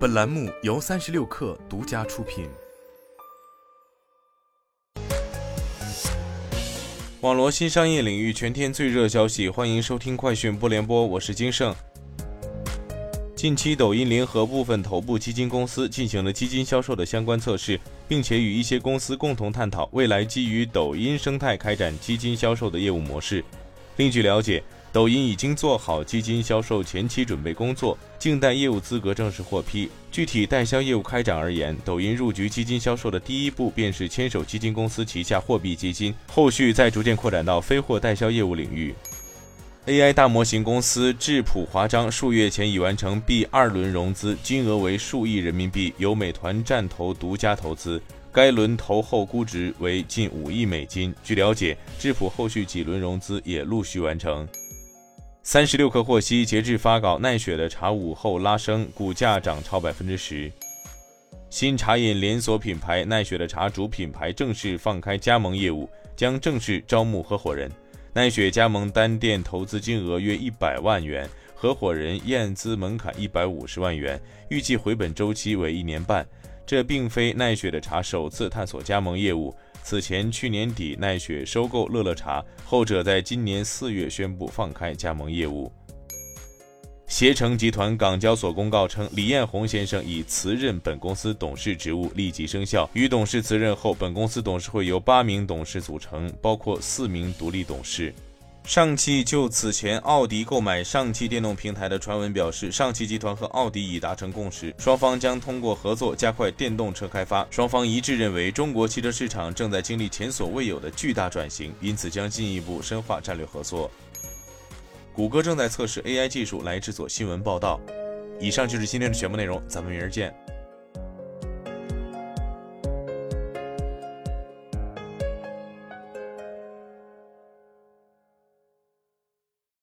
本栏目由三十六氪独家出品。网罗新商业领域全天最热消息，欢迎收听快讯不联播，我是金盛。近期，抖音联合部分头部基金公司进行了基金销售的相关测试，并且与一些公司共同探讨未来基于抖音生态开展基金销售的业务模式。另据了解。抖音已经做好基金销售前期准备工作，静待业务资格正式获批。具体代销业务开展而言，抖音入局基金销售的第一步便是牵手基金公司旗下货币基金，后续再逐渐扩展到非货代销业务领域。AI 大模型公司智谱华章数月前已完成 B 二轮融资，金额为数亿人民币，由美团战投独家投资。该轮投后估值为近五亿美金。据了解，智谱后续几轮融资也陆续完成。三十六氪获悉，截至发稿，奈雪的茶午后拉升，股价涨超百分之十。新茶饮连锁品牌奈雪的茶主品牌正式放开加盟业务，将正式招募合伙人。奈雪加盟单店投资金额约一百万元，合伙人验资门槛一百五十万元，预计回本周期为一年半。这并非奈雪的茶首次探索加盟业务。此前，去年底奈雪收购乐乐茶，后者在今年四月宣布放开加盟业务。携程集团港交所公告称，李彦宏先生已辞任本公司董事职务，立即生效。于董事辞任后，本公司董事会由八名董事组成，包括四名独立董事。上汽就此前奥迪购买上汽电动平台的传闻表示，上汽集团和奥迪已达成共识，双方将通过合作加快电动车开发。双方一致认为，中国汽车市场正在经历前所未有的巨大转型，因此将进一步深化战略合作。谷歌正在测试 AI 技术来制作新闻报道。以上就是今天的全部内容，咱们明儿见。